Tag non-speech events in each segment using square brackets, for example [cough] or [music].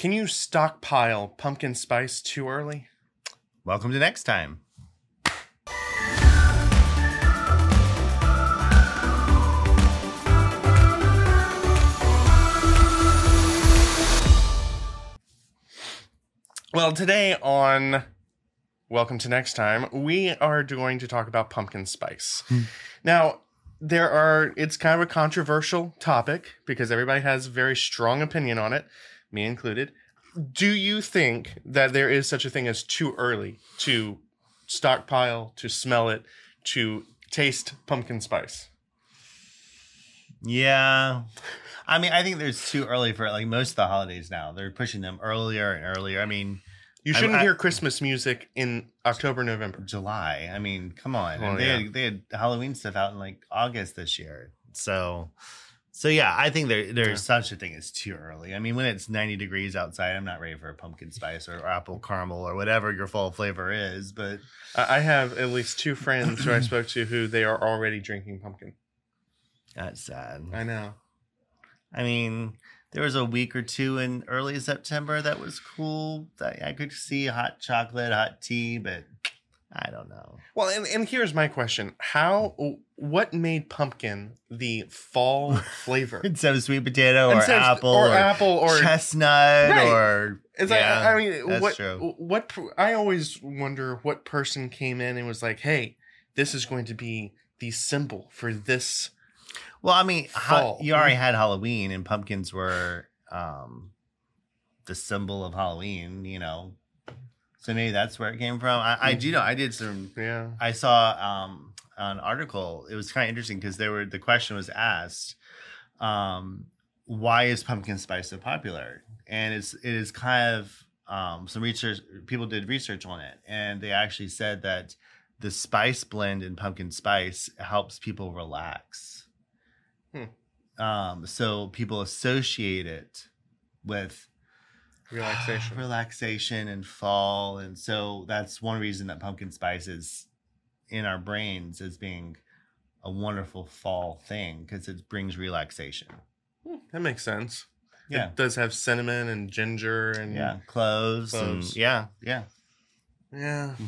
Can you stockpile pumpkin spice too early? Welcome to next time. Well, today on Welcome to Next Time, we are going to talk about pumpkin spice. Hmm. Now, there are, it's kind of a controversial topic because everybody has a very strong opinion on it, me included. Do you think that there is such a thing as too early to stockpile, to smell it, to taste pumpkin spice? Yeah. I mean, I think there's too early for it. Like most of the holidays now, they're pushing them earlier and earlier. I mean, You shouldn't I- hear Christmas music in October, November. July. I mean, come on. Oh, And they, yeah. had, they had Halloween stuff out in like August this year. So, so yeah, I think there there's Yeah. such a thing as too early. I mean, when it's 90 degrees outside, I'm not ready for a pumpkin spice or apple caramel or whatever your fall flavor is. But I I have at least two friends who I spoke to who they are already drinking pumpkin. that's sad. I know. I mean, there was a week or two in early September that was cool. That I could see hot chocolate, hot tea, but I don't know. Well, and, and here's my question: How, what made pumpkin the fall [laughs] flavor? Instead of sweet potato or Instead of- apple or, or, apple, or chestnut Right. or It's yeah, like I mean, what? true. What? I always wonder what person came in and was like, "Hey, this is going to be the symbol for this." Well, I mean, ha- you already had Halloween, and pumpkins were um, the symbol of Halloween. You know, so maybe that's where it came from. I, I do know. I did some. Yeah. I saw um, an article. It was kind of interesting because there were the question was asked, um, "Why is pumpkin spice so popular?" And it's it is kind of um, some research. People did research on it, and they actually said that the spice blend in pumpkin spice helps people relax. Hmm. Um, so people associate it with Relaxation. [sighs] relaxation and fall, and so that's one reason that pumpkin spice is in our brains as being a wonderful fall thing because it brings relaxation. Hmm, that makes sense. Yeah, It does have cinnamon and ginger and yeah, cloves, and Cloves. yeah, yeah. Yeah. Hmm.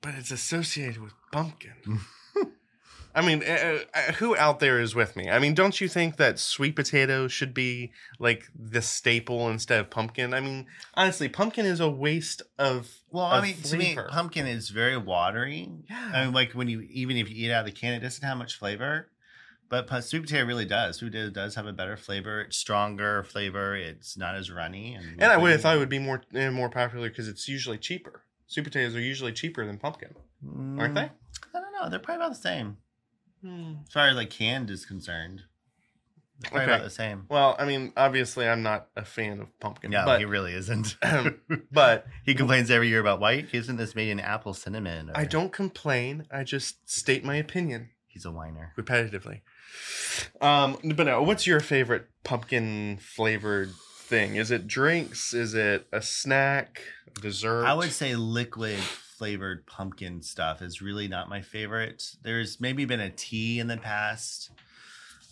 But it's associated with pumpkin. [laughs] I mean, uh, uh, who out there is with me? I mean, don't you think that sweet potato should be like the staple instead of pumpkin? I mean, honestly, pumpkin is a waste of. Well, I of mean, to me, pumpkin is very watery. Yeah. I mean, like when you even if you eat out of the can, it doesn't have much flavor. But sweet potato really does. Sweet potato does have a better flavor. It's stronger flavor. It's not as runny. And, and I would have thought it would be more uh, more popular because it's usually cheaper. Sweet potatoes are usually cheaper than pumpkin, aren't they? Mm, I don't know. They're probably about the same. Hmm. As far as like canned is concerned, they're probably Okay. about the same. Well, I mean, obviously, I'm not a fan of pumpkin. Yeah, but he really isn't. [laughs] [laughs] but he complains every year about why isn't this made in apple cinnamon? Or, I don't complain. I just state my opinion. He's a whiner. repetitively. Um, but no, what's your favorite pumpkin flavored thing? Is it drinks? Is it a snack? Dessert? I would say liquid flavored pumpkin stuff is really not my favorite. There's maybe been a tea in the past.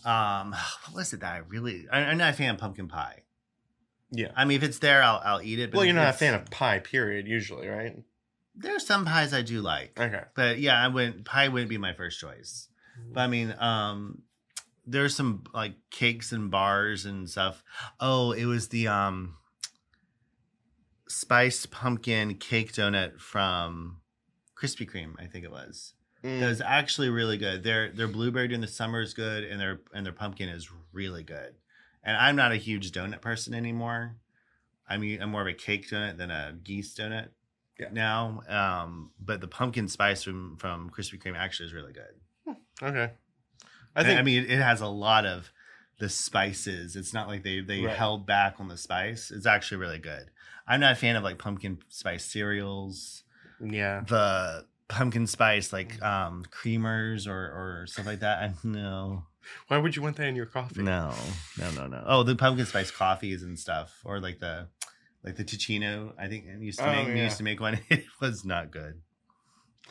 Um, [sighs] what was it that I really? I, I'm not a fan of pumpkin pie. Yeah. I mean, if it's there, I'll I'll eat it. But Well, you're not a fan of pie, period. Usually, right? There's some pies I do like, Okay. but yeah, I wouldn't. Pie wouldn't be my first choice. But I mean, um, there's some like cakes and bars and stuff. Oh, it was the um spiced pumpkin cake donut from Krispy Kreme, I think it was. Mm. That was actually really good. Their their blueberry during the summer is good, and their and their pumpkin is really good. And I'm not a huge donut person anymore. I mean, I'm more of a cake donut than a geese donut Yeah. now. Um, but the pumpkin spice from from Krispy Kreme actually is really good. Okay. I I think. I mean, it has a lot of the spices. It's not like they they Right. held back on the spice. It's actually really good. I'm not a fan of like pumpkin spice cereals, yeah. the pumpkin spice like um creamers or or stuff like that. I, no, Why would you want that in your coffee? no, no, no, no. Oh, the pumpkin spice coffees and stuff, or like the like the Ticino. I think used to Oh, make yeah. used to make one. [laughs] It was not good.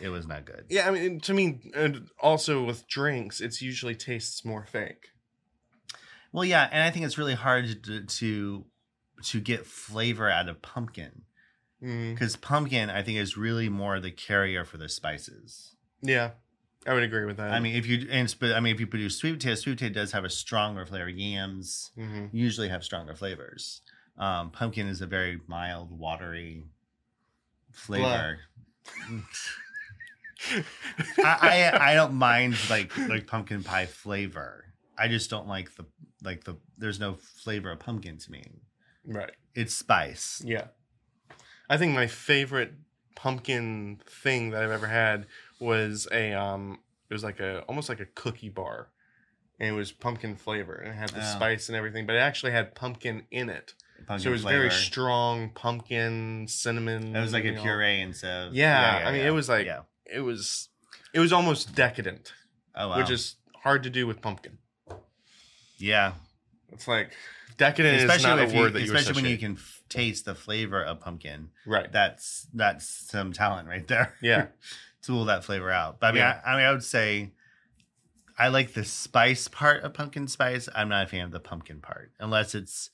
It was not good. Yeah, I mean, to me, and also with drinks, it's usually tastes more fake. Well, yeah, and I think it's really hard to, to to get flavor out of pumpkin Mm, because pumpkin I think is really more the carrier for the spices. yeah, I would agree with that. I mean, if you and I mean, if you produce sweet potato, sweet potato does have a stronger flavor. Yams hmm usually have stronger flavors. Um, pumpkin is a very mild, watery flavor. [laughs] I, I I don't mind like like pumpkin pie flavor. I just don't like the like the there's no flavor of pumpkin to me. right. It's spice. Yeah. I think my favorite pumpkin thing that I've ever had was a um it was like a almost like a cookie bar. And it was pumpkin flavor and it had the Oh. spice and everything, but it actually had pumpkin in it. Pumpkin so it was flavor. very strong pumpkin, cinnamon. It was like a know. puree instead. of- Yeah, I mean, it was like- yeah. It was it was almost decadent, Oh wow. which is hard to do with pumpkin. Yeah, It's like decadent is especially not a if you, word that you especially when you can f- taste the flavor of pumpkin. right. That's that's some talent right there. Yeah. [laughs] to pull that flavor out. But I mean, Yeah. I, I mean, I would say I like the spice part of pumpkin spice. I'm not a fan of the pumpkin part, unless it's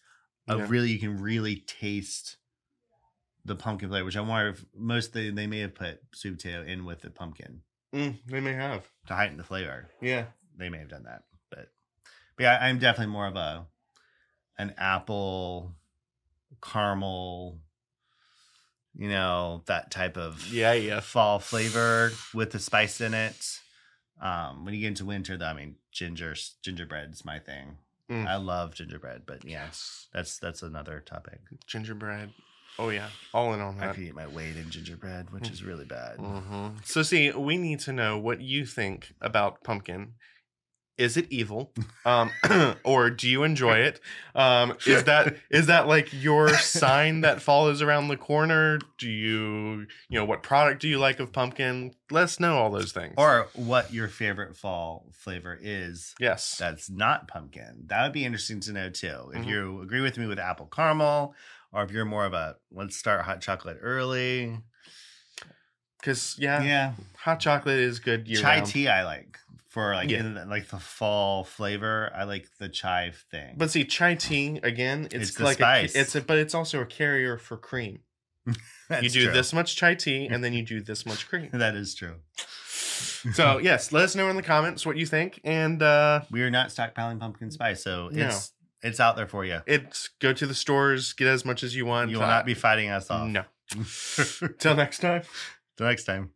a Yeah. really you can really taste the pumpkin flavor. Which I wonder if most they they may have put sweet potato in with the pumpkin Mm, they may have. to heighten the flavor. Yeah. They may have done that, but but yeah, I'm definitely more of a an apple caramel. You know that type of Yeah, yeah. fall flavor with the spice in it. Um, when you get into winter, though, I mean, ginger gingerbread's my thing. Mm. I love gingerbread, but yeah, that's that's another topic. Gingerbread. Oh yeah. All in on I could eat my weight in gingerbread, which is really bad. hmm So, see, we need to know what you think about pumpkin. Is it evil, um, [clears throat] or do you enjoy it? Um, is that [laughs] is that like your sign that follows around the corner? Do you you know what product do you like of pumpkin? Let us know all those things. Or what your favorite fall flavor is yes, that's not pumpkin. That would be interesting to know too. If Mhm. you agree with me with apple caramel, or if you're more of a let's start hot chocolate early. because yeah, Yeah, hot chocolate is good chai round. tea I like for like Yeah. in the, like the fall flavor. I like the chive thing. But see, chai tea again, it's, It's the like spice. A, it's a, but it's also a carrier for cream. [laughs] You do true. this much chai tea, [laughs] and then you do this much cream. That is true. So [laughs] yes, let us know in the comments what you think, and uh, We are not stockpiling pumpkin spice, so No. it's it's out there for you. it's go to the stores, get as much as you want. You will not be fighting us off. No. Till next time. Till next time.